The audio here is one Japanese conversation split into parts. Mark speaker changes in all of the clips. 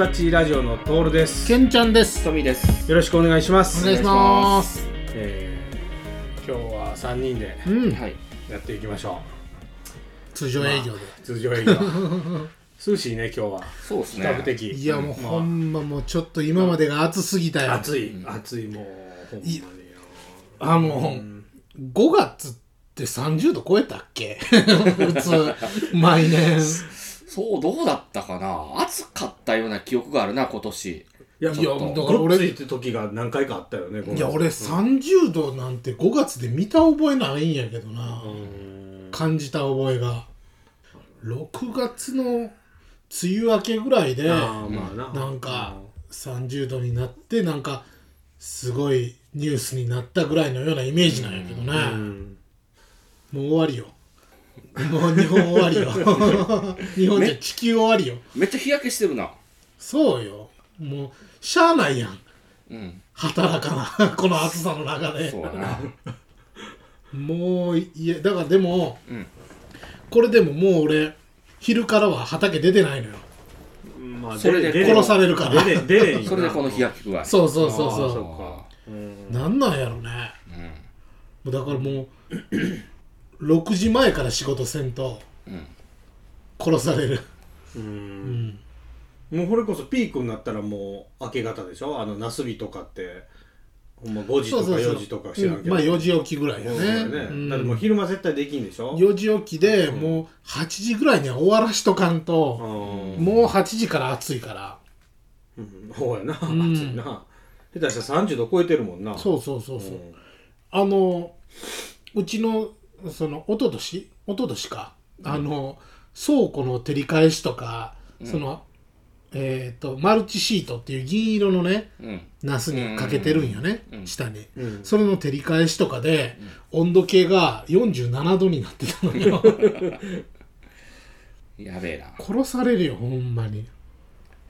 Speaker 1: はい、えー、友達ラジオのトールです。
Speaker 2: けんちゃんです
Speaker 3: トミです。
Speaker 1: よろしくお願いします。
Speaker 2: お願いします
Speaker 1: えー、今日は三人で
Speaker 2: うん
Speaker 3: はい。
Speaker 1: やっていきましょ
Speaker 2: 通常営業で、
Speaker 1: う。通常営業。涼しいね今日は。
Speaker 3: そうですね。
Speaker 1: 比較的。
Speaker 2: いやもう
Speaker 1: まあ
Speaker 2: ほんまもうちょっと今までが暑すぎたよ、
Speaker 1: 暑い暑いもうほんまによ。
Speaker 2: あの、5月って30度超えたっけ？普通毎年
Speaker 3: そう、どうだったかな？暑かったような記憶があるな、今年。
Speaker 1: いや
Speaker 2: いやだから俺
Speaker 1: ごって時が何回かあったよね。この
Speaker 2: いや俺30度なんて5月で見た覚えないんやけどな、
Speaker 1: うん
Speaker 2: 感じた覚えが6月の梅雨明けぐらいで
Speaker 1: な。
Speaker 2: なんか30度になってなんかすごいニュースになったぐらいのようなイメージなんやけどね、
Speaker 1: うん。
Speaker 2: もう終わりよもう日本終わりよ。日本じゃ地球終わりよ。
Speaker 3: めっちゃ日焼けしてるな。
Speaker 2: そうよ。もうしゃあないやん。
Speaker 3: うん。
Speaker 2: 働かな この暑さの中で。
Speaker 3: そうだな。
Speaker 2: もういやだからでも、
Speaker 3: うん。
Speaker 2: これでももう俺昼からは畑出てないのよ。
Speaker 1: まあ
Speaker 3: それで
Speaker 1: 出
Speaker 2: 殺されるから。
Speaker 1: 出れ
Speaker 3: それでこの日焼け具合。
Speaker 2: そうそうそう
Speaker 1: あー
Speaker 2: そ
Speaker 1: そうか。うん。
Speaker 2: うなんなんやろね。
Speaker 3: うん。
Speaker 2: もうだからもう6時前から仕事せんと
Speaker 3: うん。
Speaker 2: 殺される。
Speaker 1: う。
Speaker 2: うん。ん
Speaker 1: もうこれこそピークになったらもう明け方でしょ？あのナスビとかって。ほんま5時とか
Speaker 2: そうそうそう。
Speaker 1: 4時とか知らんけど、
Speaker 2: うん。まあ4時起きぐらいや
Speaker 1: そうだよ
Speaker 2: ね。うん。
Speaker 1: だってもう昼間絶対できんでしょ
Speaker 2: ？4時起きでもう8時ぐらいには終わらしとかんと、
Speaker 1: うん。
Speaker 2: もう8時から暑いから。
Speaker 1: うん。そうやな、
Speaker 2: ん。
Speaker 1: 暑いな。下手したら30度超えてるもんな。
Speaker 2: そうそうそうそう、
Speaker 1: ん。
Speaker 2: あのうちのその一昨年一昨年か、あの倉庫の照り返しとか、そのえっ、とマルチシートっていう銀色のね
Speaker 3: うん。
Speaker 2: ナスにかけてるんよね、
Speaker 3: うん。
Speaker 2: 下に、
Speaker 1: うん。
Speaker 2: それの照り返しとかで、温度計が47度になってたのよ。
Speaker 3: やべえな。
Speaker 2: 殺されるよほんまに。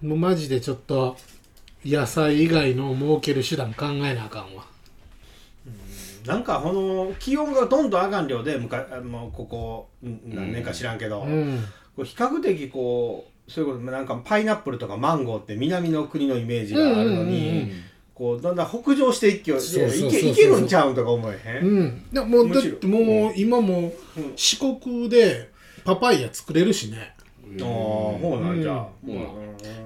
Speaker 2: もうマジでちょっと野菜以外の儲ける手段考えなあかんわ
Speaker 1: なんかこの気温がどんどん上がん量でむかあもうここうん何年か知らんけど、
Speaker 2: うん。
Speaker 1: こう比較的こうそういうことなんかパイナップルとかマンゴーって南の国のイメージがあるのに、
Speaker 2: うんうんうん
Speaker 1: こうだんだん北上していけいけるんちゃうんとか思えへん、
Speaker 2: うん、でもうだってもう今もう
Speaker 1: うん
Speaker 2: 四国でパパイヤ作れるしね。
Speaker 1: ああほうなんじゃ、
Speaker 3: うん。
Speaker 1: うん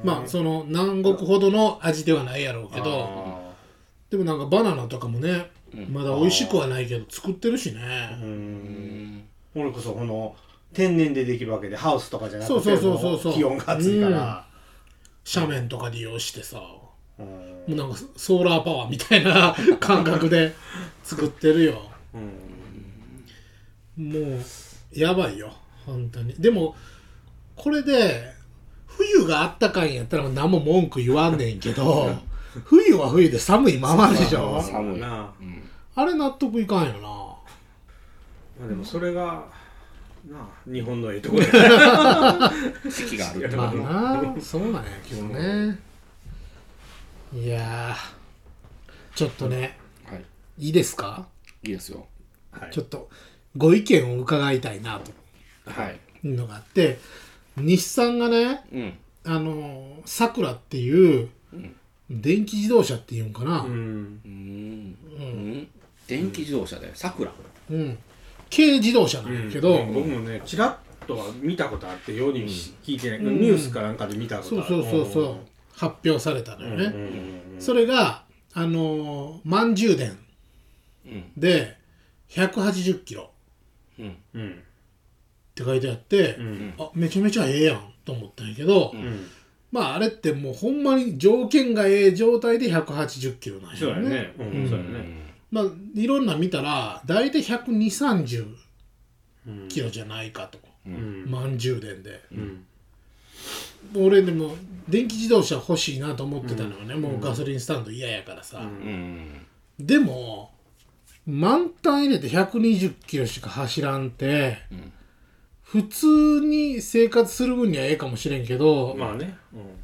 Speaker 2: まあその南国ほどの味ではないやろうけど。
Speaker 1: あ
Speaker 2: でもなんかバナナとかもねまだ美味しくはないけど作ってるしね。
Speaker 3: うん。ん。
Speaker 1: これこそこの天然でできるわけでハウスとかじゃなくて
Speaker 2: そうそうそうそうそう。
Speaker 1: も気温が暑いから、
Speaker 2: 斜面とか利用してさ
Speaker 1: うん。
Speaker 2: もうなんかソーラーパワーみたいな 感覚で作ってるよ。
Speaker 1: うん。
Speaker 2: もうやばいよ本当に。でもこれで冬があったかいんやったら何も文句言わんねんけど 冬は冬で寒いままでしょ？
Speaker 3: 寒い
Speaker 1: な。
Speaker 3: うん。
Speaker 2: あれ納得いかんよな。
Speaker 1: まあでもそれがなあ日本のええところ。や
Speaker 3: 四季があるって
Speaker 2: ま
Speaker 3: こと。
Speaker 2: あなそうなんやけどね。いやー。ちょっとね
Speaker 3: はい。
Speaker 2: いいですか？
Speaker 3: いいですよ。
Speaker 1: はい。
Speaker 2: ちょっとご意見を伺いたいなと。
Speaker 3: はい。
Speaker 2: いうのがあって日産がね
Speaker 3: うん。
Speaker 2: あのさくらっていう電気自動車っていうんかな、
Speaker 1: うん。
Speaker 3: うん。うん。電気自動車で、桜。
Speaker 2: うん、軽自動車なんやけど、
Speaker 1: 僕もねちらっとは見たことあってように聞いてない、ニュースかなんかで見たことある。
Speaker 2: そうそうそうそう。発表されたのよね、
Speaker 1: うんうん
Speaker 2: それがあのー満充電
Speaker 3: うん。
Speaker 2: で180キロ。
Speaker 3: うん。
Speaker 1: うん。うん。
Speaker 2: って書いてあって、
Speaker 1: うん。
Speaker 2: あめちゃめちゃええやんと思ったんやけど、
Speaker 1: うん
Speaker 2: まああれってもうほんまに条件がええ状態で180キロなん
Speaker 1: そうや
Speaker 2: やね
Speaker 1: ねうん。そうやね。
Speaker 2: まあいろんな見たら大体12030
Speaker 1: うん
Speaker 2: キロじゃないかと、
Speaker 1: うん。
Speaker 2: 満充電で、
Speaker 1: うん。
Speaker 2: 俺でも電気自動車欲しいなと思ってたのよね、もうガソリンスタンド嫌やからさ、
Speaker 1: うん。
Speaker 3: うん。
Speaker 2: でも満タン入れて120キロしか走らんって、
Speaker 3: ん
Speaker 2: 普通に生活する分にはええかもしれんけど、
Speaker 1: まあね。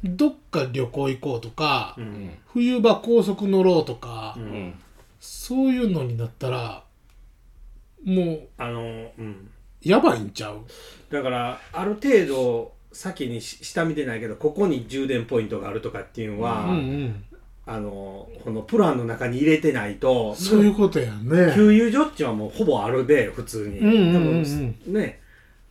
Speaker 2: どっか旅行行こうとか、
Speaker 1: うん。うん
Speaker 2: 冬場高速乗ろうとか、
Speaker 1: うん
Speaker 3: うん。
Speaker 2: そういうのになったらもう
Speaker 1: あのうん。
Speaker 2: やばいんちゃう？
Speaker 1: だからある程度先にし下見てないけどここに充電ポイントがあるとかっていうのは、
Speaker 2: うんうん。
Speaker 1: あのこのプランの中に入れてないと
Speaker 2: そういうことやね。
Speaker 1: 給油所っちはもうほぼあるで普通に、
Speaker 2: うんうんうんうん。
Speaker 1: でもね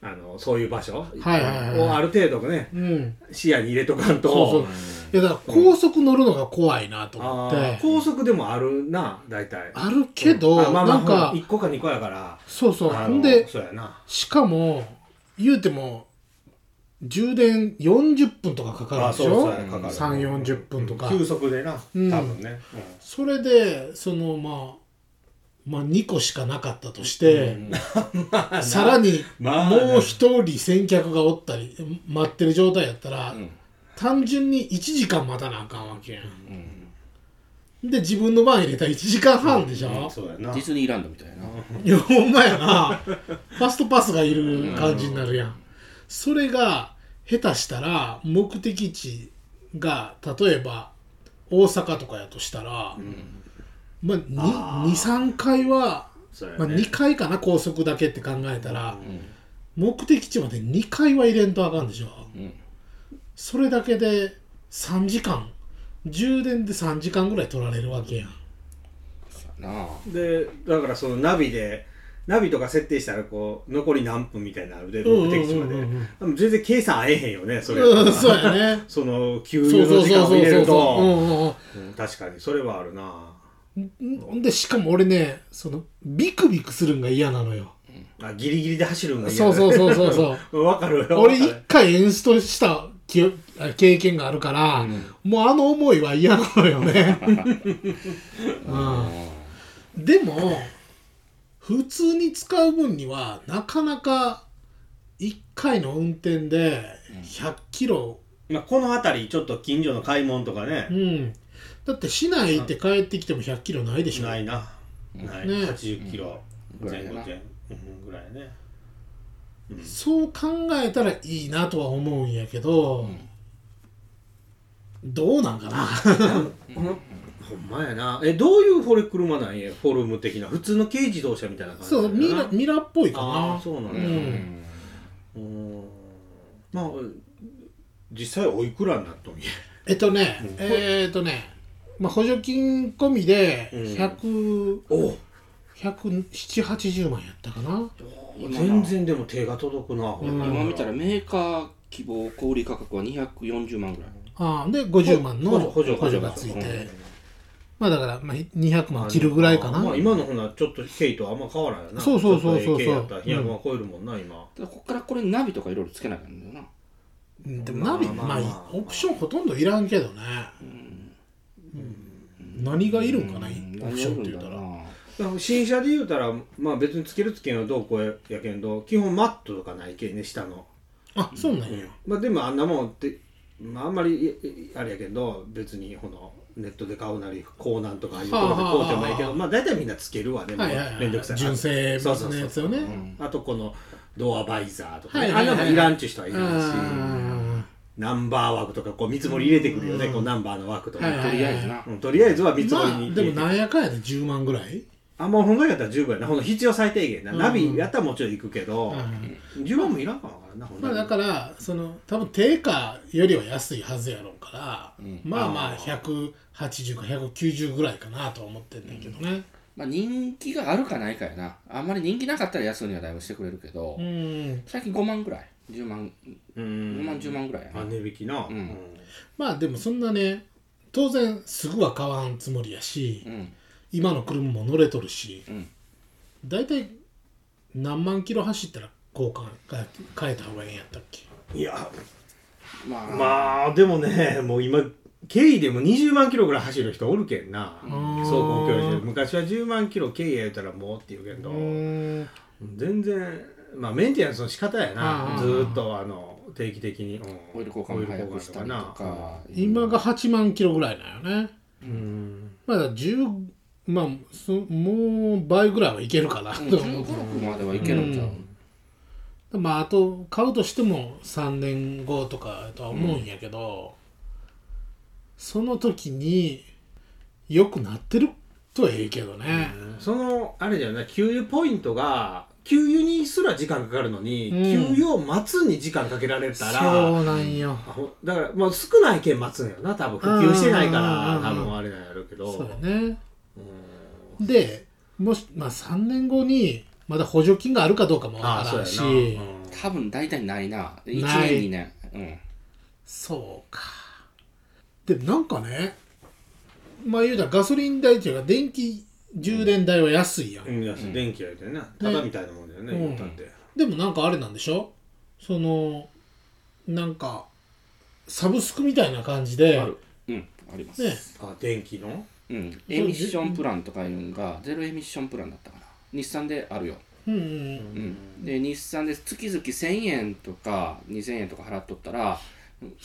Speaker 1: あのそういう場所をある程度ね
Speaker 2: うん。
Speaker 1: 視野に入れとかんと。
Speaker 2: そうそう。いやだから高速乗るのが怖いなと思って、
Speaker 1: 高速でもあるな大体。
Speaker 2: あるけど、
Speaker 1: あまあまあ
Speaker 2: なんか
Speaker 1: 1個か2個やから。
Speaker 2: そうそう。ほんで
Speaker 1: そうやな。
Speaker 2: しかも言うても充電40分とかかかるでしょ？
Speaker 1: そうやかかる。
Speaker 2: 3 4 0分とか、
Speaker 1: 急速でな多
Speaker 2: うん。
Speaker 1: 分ね、
Speaker 2: それでそのまあまあ2個しかなかったとして、さらに
Speaker 1: まあ
Speaker 2: もう一人先客がおったり待ってる状態やったら、
Speaker 3: ん。
Speaker 2: 単純に1時間待たなあかんわけやん、で自分の番入れたら1時間半でしょ、
Speaker 1: うん。そうやな。
Speaker 3: ディズニーランドみたいな。
Speaker 2: いやほんまやな。ファストパスがいる感じになるやん、それが下手したら目的地が例えば大阪とかやとしたら、まあ、23回は、まあ、
Speaker 1: そうやね。
Speaker 2: 2回かな高速だけって考えたら、目的地まで2回は入れんとあかんでしょ、
Speaker 3: ん。
Speaker 2: それだけで3時間充電で3時間ぐらい取られるわけやん。
Speaker 3: な。あ。
Speaker 1: でだからそのナビでナビとか設定したらこう残り何分みたいなのあるで
Speaker 2: うんうん
Speaker 1: 目的地まで
Speaker 2: うん。うん
Speaker 1: で。も全然計算合えへんよねそれ。
Speaker 2: うんそうやね。
Speaker 1: その給
Speaker 2: そう
Speaker 1: 油の時間を入れると。
Speaker 2: うんうん。
Speaker 1: うん確かに。それはあるな
Speaker 2: んでしかも俺ねそのビクビクするんが嫌なのよ。
Speaker 1: あギリギリで走るんが嫌
Speaker 2: そうそうそうそうそう。
Speaker 1: う わかるよ。
Speaker 2: 俺一回エンストした経験があるから、もうあの思いは嫌なのよね、うん、でも普通に使う分にはなかなか1回の運転で100キロ、
Speaker 1: まあ、この辺りちょっと近所の買い物とかね。
Speaker 2: う、ん、だって市内行って帰ってきても100キロないでしょ。
Speaker 1: ないな。ない、
Speaker 2: ね。
Speaker 1: 80キロ前後
Speaker 3: ぐらいやな。
Speaker 1: 前うんぐらいね。
Speaker 2: そう考えたらいいなとは思うんやけど、どうなんかな。
Speaker 1: ほんまやな。えどういうフォレ車なんや？フォルム的な。普通の軽自動車みたいな感じ
Speaker 2: そうミラミラっぽいか
Speaker 1: ああ
Speaker 2: な
Speaker 1: そうなんだ、
Speaker 2: う
Speaker 3: うんん。
Speaker 1: うん。まあ実際おいくらになっとんや？
Speaker 2: えっとね、
Speaker 1: うん。
Speaker 2: えーっとね、まあ、補助金込みで
Speaker 1: うん。
Speaker 2: 100、
Speaker 1: お。
Speaker 2: 170、80万やったかな。
Speaker 1: 全然でも手が届くな、
Speaker 2: ん。
Speaker 3: 今見たらメーカー希望小売価格は240万ぐらい。
Speaker 2: あーで、50万の
Speaker 1: 補助補助
Speaker 2: がついて、
Speaker 1: うん。
Speaker 2: まあだから、まあ、200万切るぐらいかな。
Speaker 1: まあ、今のほなちょっと軽とあんま変わらんよな。
Speaker 2: そうそうそうそう
Speaker 1: ちょっと軽やったら200万超えるもんな、今。
Speaker 3: ここからこれナビとかいろいろつけないからんだよな。
Speaker 2: うんでもナビ、
Speaker 1: まあ
Speaker 2: オプションほとんどいらんけどね。何がいるんかな、
Speaker 3: うん。
Speaker 2: オプションって言ったら。
Speaker 1: 新車で言うたらまあ別につけるつけんはどうこうやけんど基本マットとかないけんね下の、
Speaker 2: あ、そうなんや。
Speaker 1: まあでもあんなもんって、まあ、あんまりあれやけど別にこのネットで買うなりコーナンとかああいうところで買うてもいいけど、まあ大体みんなつけるわね、もうめんどくさい。
Speaker 2: 純正
Speaker 1: そうそうそう
Speaker 2: のやつよね。
Speaker 1: あとこのドアバイザーとか、ね。
Speaker 2: はいはいはいはい。
Speaker 1: あんなもんいらんちゅう人はいらんし、
Speaker 2: うん
Speaker 1: ナンバー枠とかこう見積もり入れてくるよね、こうナンバーの枠とか、
Speaker 2: はいはい
Speaker 3: とりあえずな。
Speaker 1: うんとりあえずは見積もり
Speaker 2: まあ、
Speaker 1: に入れて。
Speaker 2: でもなんやかんやで10万ぐらい？
Speaker 1: あんまほんまやったら十分やな。ほんの必要最低限な、
Speaker 2: うん。
Speaker 1: ナビやったらもちろん行くけど、
Speaker 2: うん。
Speaker 1: 10万もいらんかもわからんなほんな
Speaker 2: まあ、だからその多分定価よりは安いはずやろうから、
Speaker 3: ん。
Speaker 2: まあまあ
Speaker 1: あー
Speaker 2: 180か190ぐらいかなとは思ってんねんけどね
Speaker 3: まあ人気があるかないかやな。あんまり人気なかったら安いにはだいぶしてくれるけど
Speaker 2: う、ん。
Speaker 1: 最
Speaker 3: 最近5万ぐらい。10万、
Speaker 1: うん。
Speaker 3: 5万10万ぐらいやな。
Speaker 1: あ。値引きな、
Speaker 3: うん。
Speaker 2: まあでもそんなね当然すぐは買わんつもりやし、
Speaker 3: うん。
Speaker 2: 今の車も乗れとるし、
Speaker 3: うん。
Speaker 2: 大体何万キロ走ったら交換か変えた方がいいんやったっけ？
Speaker 1: いや。
Speaker 3: まあ、
Speaker 1: まあでもねもう今軽でも20万キロぐらい走る人おるけんな。走
Speaker 2: ん。
Speaker 1: 行距離で昔は10万キロ軽や言うたらもうって言うけど、
Speaker 2: ん
Speaker 1: 全然まあメンテナンスの仕方やな。ずーっとあの定期的に、うん。
Speaker 3: オイル交換も早くしたりとか。
Speaker 2: 今が8万キロぐらいなんよね。
Speaker 1: うん。
Speaker 2: まだ10まあそもう倍ぐらいはいけるかな。
Speaker 3: うん
Speaker 2: と思う
Speaker 3: 15、6まではいけるんちゃう、
Speaker 2: まああと買うとしても3年後とかとは思うんやけど、その時に良くなってるとええけどね、
Speaker 1: そのあれだよな給油ポイントが給油にすら時間かかるのに、
Speaker 2: うん。
Speaker 1: 給油を待つに時間かけられたら
Speaker 2: そうなんよ。
Speaker 1: あほだからまあ少ないけん待つんよな多分。普及してないから
Speaker 2: うん。うんうんうん
Speaker 1: 多分あれなんやろうけど。
Speaker 2: そうやね。
Speaker 1: うん。
Speaker 2: でもし、まあ、3年後にまだ補助金があるかどうかもわから
Speaker 1: そうんやな、うん。
Speaker 3: 多分大体ないな。1
Speaker 2: ない。
Speaker 3: 年2年。うん。
Speaker 2: そうかでもなんかねまあ言うたらガソリン代っていうか電気充電代は安いやん、
Speaker 1: うん、い。や電気やでね。ただみたいなもんだよね、
Speaker 2: うん。
Speaker 1: 言うたって。
Speaker 2: でもなんかあれなんでしょ？そのなんかサブスクみたいな感じで
Speaker 3: ある。うんあります。
Speaker 2: ね。
Speaker 1: あ電気の？
Speaker 3: うん。エミッションプランとかいうのがゼロエミッションプランだったかな。日産であるよ。
Speaker 2: うんうん
Speaker 3: うん、で日産で月々1000円とか2000円とか払っとったら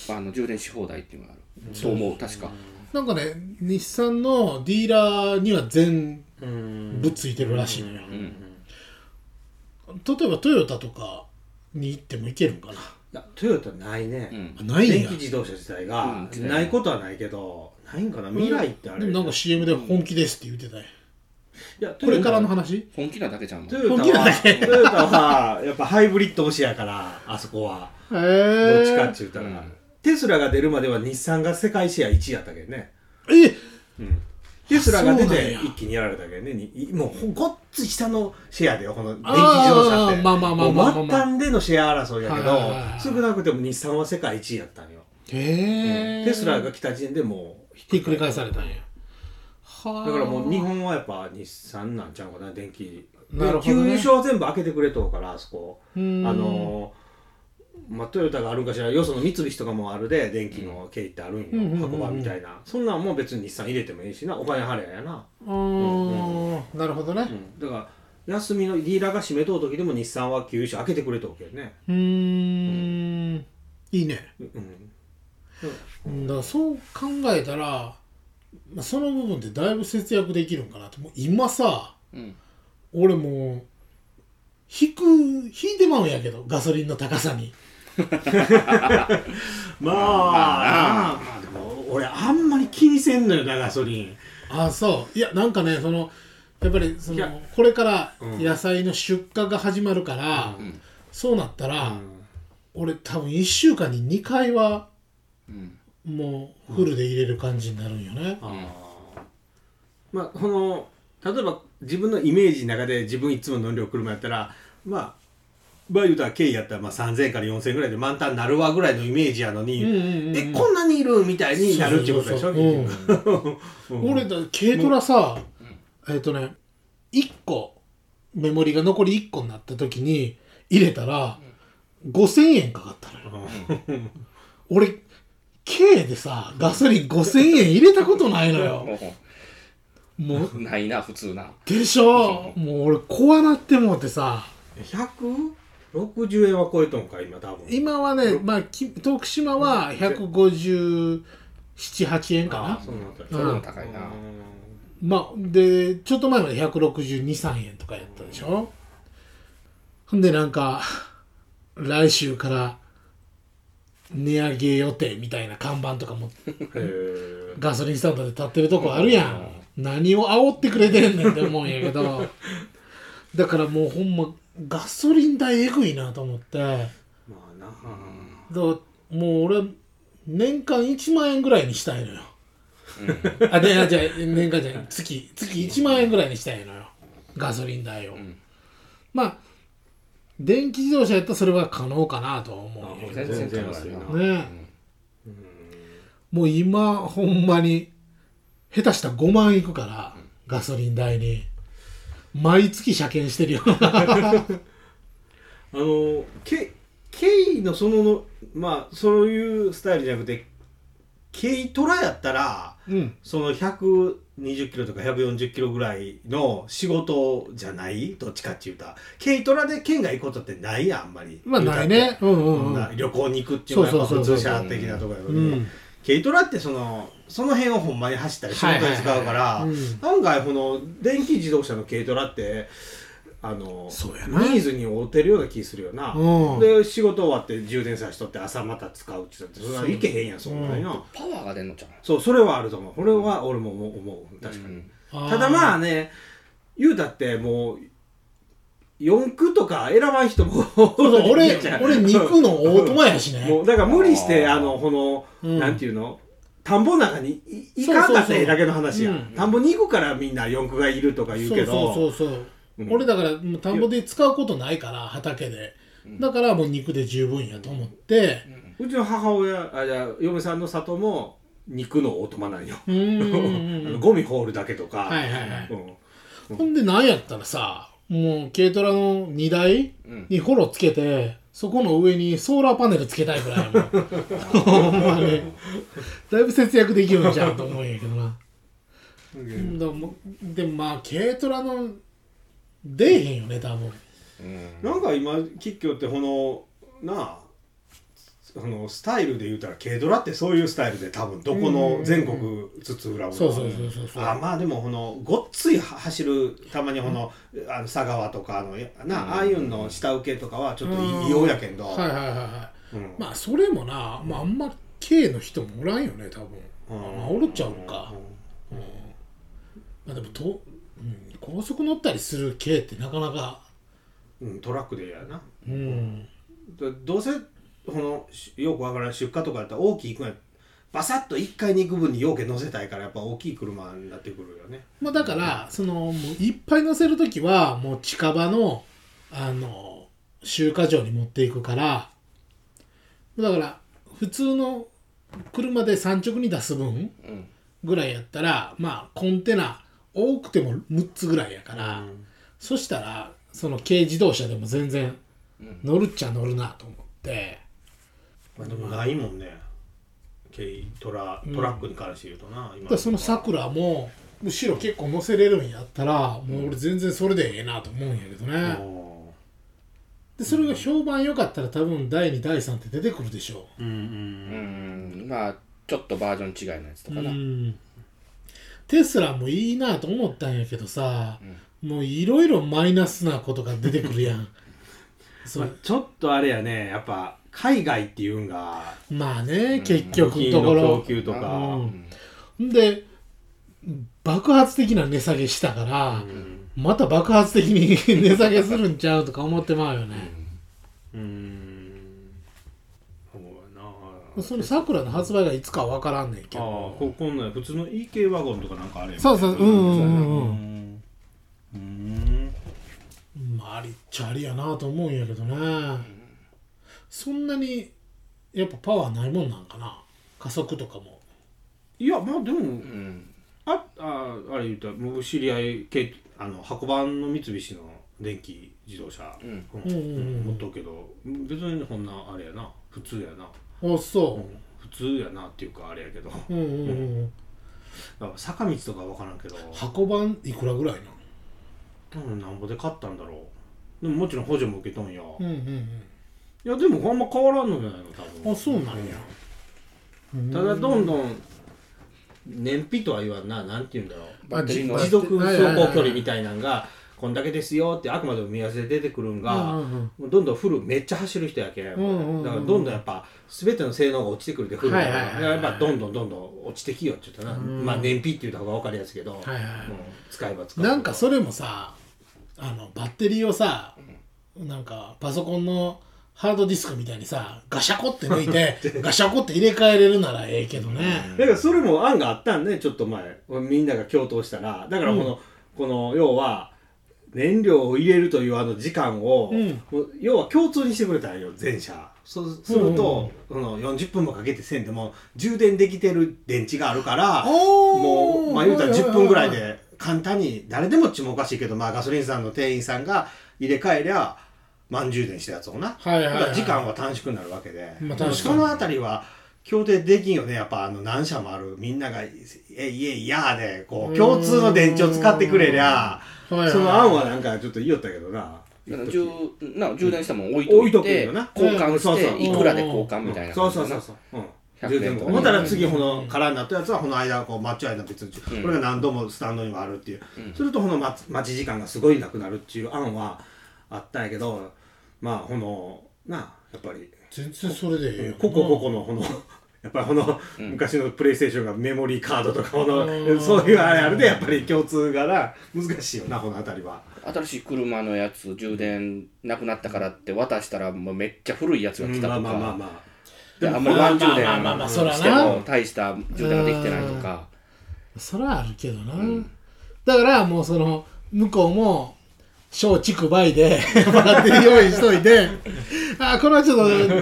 Speaker 3: あの充電し放題っていうのがある。と思う確か。
Speaker 2: なんかね日産のディーラーには全
Speaker 1: うん
Speaker 2: 部ついてるらしいのよ、
Speaker 3: うん。
Speaker 2: 例えばトヨタとかに行っても行けるんかな？い
Speaker 1: やトヨタないね、
Speaker 3: うん。
Speaker 2: あないんや。
Speaker 1: 電気自動車自体が、
Speaker 3: うん
Speaker 1: ないことはないけどないんかな？未来ってあれ、
Speaker 2: でもなんか CM で本気ですって言ってたよ、
Speaker 1: いや
Speaker 2: これからの
Speaker 1: トヨ
Speaker 2: 話？
Speaker 3: 本気なだけじゃん
Speaker 1: トヨタはトヨタはやっぱハイブリッド推しやからあそこはどっちかって言ったら、
Speaker 3: うん
Speaker 1: テスラが出るまでは日産が世界シェア1位やったけどね、
Speaker 2: え
Speaker 1: うん、テスラが出て一気にやられたけどね。もうほごっつい下のシェアでよこの電気自動車って。
Speaker 2: まあまあまあまあ
Speaker 1: 末端でのシェア争いやけど、少なくても日産は世界1位やったんよ、
Speaker 2: へえ
Speaker 1: テスラが来た時点でもう
Speaker 2: ひっくり返されたんや。はあ
Speaker 1: だからもう日本はやっぱ日産なんちゃうかな電気。
Speaker 2: なるほどね。
Speaker 1: 給油所は全部開けてくれとうからあそこ。あのーまあ、トヨタがあるんかしらよその三菱とかもあるで電気の経緯ってあるんよ、
Speaker 2: うん。うんうんうん
Speaker 1: 箱番みたいな。そんなんもう別に日産入れてもいいしなお金払えやな、
Speaker 2: あー。なるほどね。
Speaker 1: うん、だから休みのディーラーが閉めとう時でも日産は給油所開けてくれとうけどね。
Speaker 2: うーん。いいね。
Speaker 1: うん。
Speaker 2: うん。だからそう考えたら、まあ、その部分でだいぶ節約できるんかなと。もう今さ
Speaker 3: うん。
Speaker 2: 俺もう引く引いてまうんやけどガソリンの高さに
Speaker 1: まあ、まあ、まあでも俺あんまり気にせんのよなガソリン。
Speaker 2: あそう。いやなんかねそのやっぱりそのこれから
Speaker 1: うん。
Speaker 2: 野菜の出荷が始まるから、
Speaker 3: うん。
Speaker 2: そうなったら、
Speaker 1: うん。
Speaker 2: 俺多分1週間に2回は
Speaker 3: うん。
Speaker 2: もうフルで入れる感じになるんよね、
Speaker 1: まあこの例えば自分のイメージの中で自分いつも乗りる車やったらまあまあ言うたら経緯やったらまあ3000円から4000円ぐらいで満タンになるわぐらいのイメージやのに、
Speaker 2: うんうんうんうん。
Speaker 1: えこんなにいるみたいになるってことでしょ？
Speaker 2: 俺だ軽トラさ、えっ、とね1個メモリが残り1個になった時に入れたら5000円かかったのよ。俺 K でさガソリン5000円入れたことないのよ。もう。
Speaker 3: ないな普通な。
Speaker 2: でしょ？もう俺怖なってもうてさ
Speaker 1: 160円は超えとんか今多分。
Speaker 2: 今はね、まあ、き徳島は1578円か
Speaker 1: あ
Speaker 2: な
Speaker 1: ーそ
Speaker 3: れも高いな。
Speaker 2: まあでちょっと前まで1623円とかやったでしょ？ほんでなんか来週から値上げ予定みたいな看板とかもガソリンスタンドで立ってるとこあるやん。何を煽ってくれてんねんって思うんやけど。だからもうほんまガソリン代えぐいなと思って。
Speaker 1: まあな。
Speaker 2: らもう俺年間1万円ぐらいにしたいのよ。あであじゃあ年間じゃない。月月1万円ぐらいにしたいのよ。ガソリン代を、
Speaker 3: ん。
Speaker 2: まあ電気自動車やったらそれは可能かなとは思う。
Speaker 3: 全然
Speaker 1: 全然
Speaker 3: 安いな。
Speaker 2: どねもう今ほんまに下手したら5万いくからガソリン代に毎月車検してるよ
Speaker 1: あのケ軽のそののまあそういうスタイルじゃなくて軽トラやったら
Speaker 2: うん。
Speaker 1: その120キロとか140キロぐらいの仕事じゃない？どっちかっていうと。軽トラで県外行くことってないやんあんまり。
Speaker 2: まあないね。うんうんうん。
Speaker 1: 旅行に行くっていうのはやっぱ普通車的なところやの
Speaker 2: う
Speaker 1: に、
Speaker 2: ん
Speaker 1: 軽トラってそのその辺をほんまに走ったり仕事に使うから、案外この電気自動車の軽トラってあの
Speaker 2: そうやな。
Speaker 1: ニーズに合うてるような気するよな、
Speaker 2: うん。
Speaker 1: で仕事終わって充電さしとって朝また使うって言ったってそれはいけへんやんそんなにな、
Speaker 3: パワーが出んのじゃん
Speaker 1: そうそれはあると思う。これは俺も思う。確かに、
Speaker 3: うん。
Speaker 1: ただまあね言うたってもう四駆とか選ばん人も
Speaker 2: そうそう 俺俺肉のオートマやしね。
Speaker 1: もうだから無理して
Speaker 3: あ
Speaker 1: のこの、
Speaker 2: うん。
Speaker 1: なんていうの？田んぼの中にいい
Speaker 2: そうそうそう。
Speaker 1: かんかっただけの話や、
Speaker 2: うん。
Speaker 1: 田んぼに行くからみんな四駆がいるとか言うけど。
Speaker 2: そうそうそうそう、
Speaker 1: うん。
Speaker 2: 俺だからもう田んぼで使うことないから畑で。だからもう肉で十分やと思って。
Speaker 1: うちの母親あじゃあ嫁さんの里も肉のオートマなんよ、ゴミ放るだけとか、
Speaker 2: はいはいはい。
Speaker 1: うん。
Speaker 2: ほんでなんやったらさもう軽トラの荷台
Speaker 3: うん。
Speaker 2: にホロつけてそこの上にソーラーパネルつけたいぐらいもう ほんまに。だいぶ節約できるんじゃんと思うんやけどな、うん、だからもうでもまあ軽トラの出えへんよね多分。
Speaker 3: うん。
Speaker 1: なんか今吉居ってこのなあそのスタイルで言うたら軽トラってそういうスタイルで多分どこの全国津々浦々。
Speaker 2: そうそうそうそうそう。
Speaker 1: あまあでもこのごっつい走るたまにこの,、あの佐川とかあのな、ああいうの下請けとかはちょっと異様やけんど、
Speaker 2: はいはいはいはい。
Speaker 1: うん。
Speaker 2: まあそれもな、まあ、あんま軽の人もおらんよね多分、
Speaker 1: うん。
Speaker 2: まあおるっちゃうのか、まあでもと、うん、高速乗ったりする軽ってなかなか。
Speaker 1: うんうんトラックでやな。
Speaker 2: うん。
Speaker 1: だどうせこのしよくわからない出荷とかやったら大きい車バサッと1階に行く分に容器乗せたいからやっぱ大きい車になってくるよね。
Speaker 2: まあだからそのもういっぱい乗せる時はもう近場のあの集荷場に持っていくからだから普通の車で産直に出す分
Speaker 3: うん
Speaker 2: ぐらいやったらまあコンテナ多くても6つぐらいやから、そしたらその軽自動車でも全然乗るっちゃ乗るなと思って、
Speaker 1: まあ、でもないもんね。軽トラトラックに関して言うとな、
Speaker 2: だ
Speaker 1: 今
Speaker 2: からそのさくらも後ろ結構乗せれるんやったらもう俺全然それでええなと思うんやけどね、
Speaker 1: お
Speaker 2: でそれが評判良かったら多分第2第3って出てくるでしょ
Speaker 1: ーうんうん
Speaker 3: うん。まあちょっとバージョン違いのやつと
Speaker 2: う
Speaker 3: かな、
Speaker 2: ん。テスラもいいなと思ったんやけどさ、もういろいろマイナスなことが出てくるやん。そ
Speaker 1: まちょっとあれやねやっぱ海外っていうんが
Speaker 2: まあね結局
Speaker 1: 金
Speaker 2: のとこ
Speaker 1: の供
Speaker 2: ろ
Speaker 1: 給とか、
Speaker 2: うん。で爆発的な値下げしたから、また爆発的に 値下げするんちゃうとか思ってまうよね、
Speaker 1: うん。そうやな。
Speaker 2: そのさくらの発売がいつかは分からんねんけ
Speaker 1: ああ
Speaker 2: ど
Speaker 1: ここんなん普通の EK ワゴンとかなんかあれ
Speaker 2: そうそううんうんうん
Speaker 1: う
Speaker 2: うん
Speaker 1: ん。うん。
Speaker 2: まあありっちゃありやなと思うんやけどね、そんなにやっぱパワーないもんなんかな？加速とかも。
Speaker 1: いやまあでも
Speaker 3: うん。
Speaker 1: あああれ言ったら僕知り合いけあの箱番の三菱の電気自動車、
Speaker 3: うん。
Speaker 1: うん。
Speaker 2: うんうんうん。
Speaker 1: 持っとくけど別にこんなあれやな。普通やな、
Speaker 2: あそ
Speaker 1: 普通やなっていうかあれやけど。
Speaker 2: ううんうんうん。
Speaker 1: だから坂道とかわからんけど。
Speaker 2: 箱番いくらぐらい
Speaker 1: 多分なんぼで買ったんだろう。でももちろん補助も受けとんや、
Speaker 2: なうんうん
Speaker 1: いやでもあんま変わらんのじゃないの多分。
Speaker 2: うんあそうなんや、うん。
Speaker 1: ただどんどん燃費とは言わんななんて言うんだろう。
Speaker 3: バッテリーの
Speaker 2: あ
Speaker 1: 持続走行距離みたいなんがこんだけですよってあくまでも目安で出てくるんが、どんどんフルめっちゃ走る人やけん、だからどんどんやっぱ全ての性能が落ちてくるでフルだから、やっぱどんどんどんどん落ちてきよって言ったな、
Speaker 2: うん。
Speaker 1: まあ燃費って言った方が分かりやすいけど、使えば使う
Speaker 2: なんかそれもさあのバッテリーをさなんかパソコンのハードディスクみたいにさガシャコって抜いて ガシャコって入れ替えれるならええけどね、
Speaker 1: だからそれも案があったんねちょっと前。みんなが共闘したら。だからこの,、この要は燃料を入れるというあの時間を、
Speaker 2: うん。
Speaker 1: 要は共通にしてくれたんよ全車そうすると、その40分もかけてせんでも充電できてる電池があるからもうまあ言うたら10分ぐらい
Speaker 2: はい
Speaker 1: で簡単に誰でもっちもおかしいけど、まあ、ガソリンスタンドの店員さんが入れ替えりゃ満充電したやつをな、
Speaker 2: はいはいはい。
Speaker 1: 時間は短縮になるわけで、
Speaker 2: まあ確かに。
Speaker 1: そのあたりは協定できんよね。やっぱあの何社もある。みんなが「えいえいやー」でこう共通の電池を使ってくれりゃ
Speaker 2: はいはい。
Speaker 1: その案はなんかちょっと言いよったけどな。
Speaker 3: 充な充電したもん置いと
Speaker 1: 置い
Speaker 3: て
Speaker 1: くよな。
Speaker 3: 交換
Speaker 1: うん。そうそう。
Speaker 3: していくらで交換みたいな
Speaker 1: そう
Speaker 3: 感じでな。
Speaker 1: そうそうそう、う。ん。
Speaker 3: 100
Speaker 1: 充電
Speaker 3: 円とか
Speaker 1: ほんだら次この空になったやつはこの間こうマッチ間別に、
Speaker 3: うん。
Speaker 1: これが何度もスタンドにもあるっていう、
Speaker 3: うん
Speaker 1: するとこの待ち待ち時間がすごいなくなるっていう案はあったんやけどまあこのなやっぱり。
Speaker 2: 全然それでええよ
Speaker 1: ここここのこの やっぱりこの、
Speaker 3: うん。
Speaker 1: 昔のプレイステーションがメモリーカードとかこの
Speaker 2: うん
Speaker 1: そういうあれあるでやっぱり共通がな難しいよなこの辺りは。
Speaker 3: 新しい車のやつ充電なくなったからって渡したらもうめっちゃ古いやつが来たとか、
Speaker 1: まあまあまあま
Speaker 3: であんまりワン充電
Speaker 2: まあまあまあそらな。
Speaker 3: しても大した充電ができてないとか。
Speaker 2: それはあるけどな、
Speaker 3: ん
Speaker 2: だからもうその向こうも小畜梅でバッテリー用意しといて「あこれはちょっ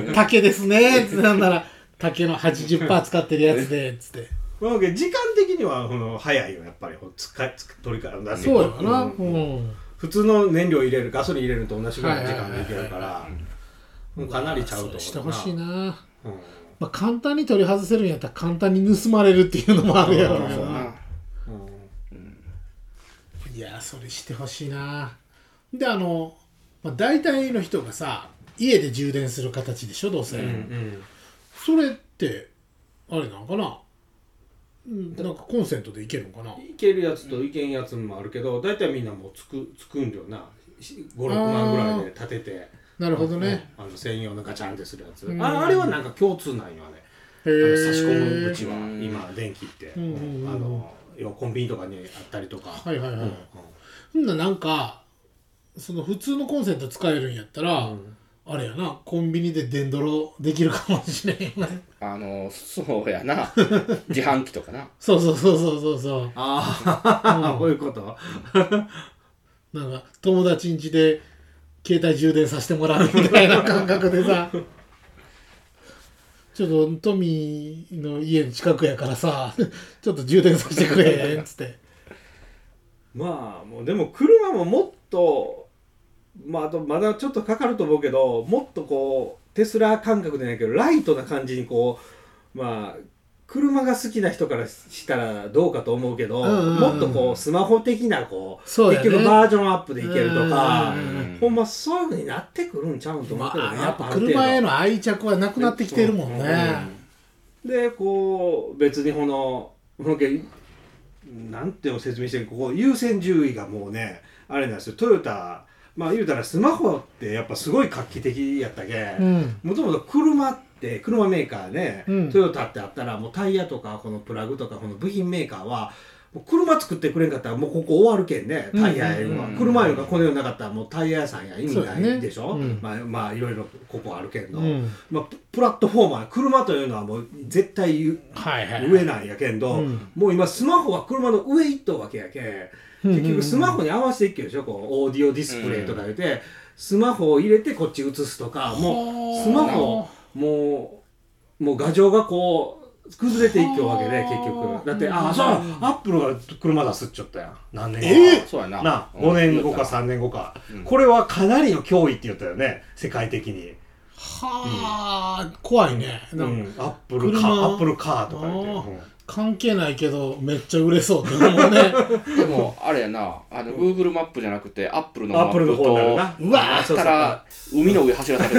Speaker 2: と竹ですね」ってなんなら竹の80%使ってるやつでつって。
Speaker 1: あ。まあ、時間的にはこの早いよやっぱり。使いつ取りからだって
Speaker 2: そうやわな
Speaker 1: う
Speaker 2: うん。ん、
Speaker 1: 普通の燃料入れるガソリン入れると同じぐらいの時間でいけるからもうかなりちゃうと
Speaker 2: してほしいな、
Speaker 1: うん。
Speaker 2: まあ、簡単に取り外せるんやったら簡単に盗まれるっていうのもあるやろうな。
Speaker 3: そうな
Speaker 2: いやそれしてほしいなであの、まあ、大体の人がさ家で充電する形でしょどうせ、
Speaker 1: うんうん。
Speaker 2: それってあれなんかな？うんなんかコンセントでいけるのかな？い
Speaker 1: けるやつといけんやつもあるけど大体みんなもうつくつくんだよな。56万ぐらいで立てて。
Speaker 2: なるほどね、
Speaker 1: うん。あの専用のガチャンってするやつ。
Speaker 2: うん。
Speaker 1: ああれはなんか共通なんよあれ。あの差し込む口は
Speaker 3: うん
Speaker 1: 今電気って、
Speaker 2: うんうんうん
Speaker 1: あの要はコンビニとかにあったりとか、
Speaker 2: はいはいはい、
Speaker 1: うん
Speaker 2: ほんなんかその普通のコンセント使えるんやったら、
Speaker 1: うん。
Speaker 2: あれやなコンビニで電泥できるかもしれんよね。
Speaker 3: あのそうやな。自販機とかな。
Speaker 2: そうそうそうそうそうそう。
Speaker 1: ああ、
Speaker 2: うん。
Speaker 1: こういうこと？
Speaker 2: なんか友達ん家で携帯充電させてもらうみたいな感覚でさ。ちょっとトミーの家の近くやからさちょっと充電させてくれっつって。
Speaker 1: まあもうでも車ももっとまああとまだちょっとかかると思うけどもっとこうテスラ感覚でないけどライトな感じにこうまあ車が好きな人からしたらどうかと思うけど、
Speaker 2: うんうんうん
Speaker 1: もっとこうスマホ的なこう
Speaker 2: ね。
Speaker 1: 結局バージョンアップでいけるとか、
Speaker 2: うん
Speaker 3: うん
Speaker 1: ほんまそういうふうになってくるんちゃうんと思う
Speaker 2: ま
Speaker 1: けどな、
Speaker 2: あやっぱ車への愛着はなくなってきてるもんね。
Speaker 1: でこう別にこのこのけなんていうの説明してるここ優先順位がもうねあれなんですよ。トヨタまあ言うたらスマホってやっぱすごい画期的やったけ
Speaker 2: うん。
Speaker 1: もともと車って車メーカーね、
Speaker 2: うん。
Speaker 1: トヨタってあったらもうタイヤとかこのプラグとかこの部品メーカーは車作ってくれんかったらもうここ終わるけんねタイヤいうのは、
Speaker 3: うん。
Speaker 1: 車いうのがこの世になかったらもうタイヤ屋さんや意味ないでしょ、
Speaker 2: うん。
Speaker 1: まあまあいろいろここあるけんど、
Speaker 2: うん。
Speaker 1: まあ、ププラットフォーマー車というのはもう絶対ゆ
Speaker 2: はいはい
Speaker 1: 上なんやけんど、
Speaker 2: うん。
Speaker 1: もう今スマホは車の上行っとうわけやけん結局スマホに合わせていっけるでしょこうオーディオディスプレイとか言って、スマホを入れてこっち映すとかもうスマホもうもう画像がこう崩れていっきょうわけで結局。だってああそうアップルが車出すっちょったやん。何年後か
Speaker 2: え
Speaker 3: そうやな。
Speaker 1: な
Speaker 3: うん
Speaker 1: 5年後か3年後か、
Speaker 3: うん。
Speaker 1: これはかなりの脅威って言ったよね世界的に。
Speaker 2: はあ怖いね。
Speaker 1: う
Speaker 2: なん
Speaker 1: アップルカーアップルカーとか言って、
Speaker 2: 関係ないけどめっちゃ売れそうって思うね。
Speaker 3: でもあれやな。あの Google マップじゃなくて Apple のマップ
Speaker 1: アップルの方になる
Speaker 3: と
Speaker 1: な。
Speaker 2: うわ
Speaker 3: あったら海の上走らされ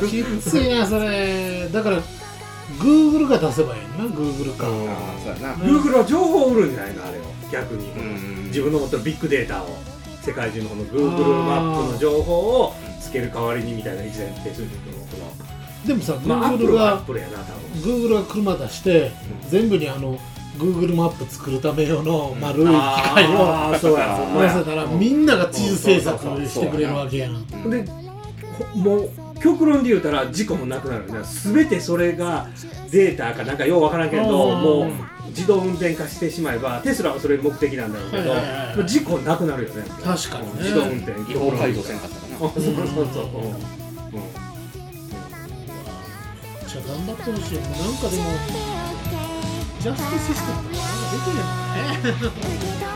Speaker 3: る。
Speaker 2: きついなそれ。だから Google が出せばいいな Google か、
Speaker 1: うん
Speaker 3: ああそうやな。
Speaker 1: Google は情報を売るんじゃないのあれを逆に、
Speaker 3: うん
Speaker 1: 自分の持ってるビッグデータを世界中のこの Google マップの情報をつける代わりにみたいな以前手数料のこの
Speaker 2: でもさ
Speaker 1: まあアップ
Speaker 2: Google
Speaker 1: ル
Speaker 2: が
Speaker 1: ップルやな多分。
Speaker 2: Google が車出して、全部にあの Google マップ作るため用の丸い機械を
Speaker 1: あーそうや
Speaker 2: 回せたらみんなが地図制作
Speaker 1: うん
Speaker 2: してくれるわけやん
Speaker 3: うん
Speaker 1: でほもう極論で言うたら事故もなくなるね。全てそれがデータかなんかようわからんけど
Speaker 2: うん。
Speaker 1: もう自動運転化してしまえばテスラはそれ目的なんだろうけど、
Speaker 2: はいはいはいはい。
Speaker 1: もう事故なくなるよね。
Speaker 2: 確かにね。
Speaker 1: 自動運転
Speaker 3: 違法改造せんかったかな。
Speaker 1: そうそうそうそう、うん
Speaker 2: 者頑張ってほしいよなんかでもジャスティスシステムとかな。んかできるよね。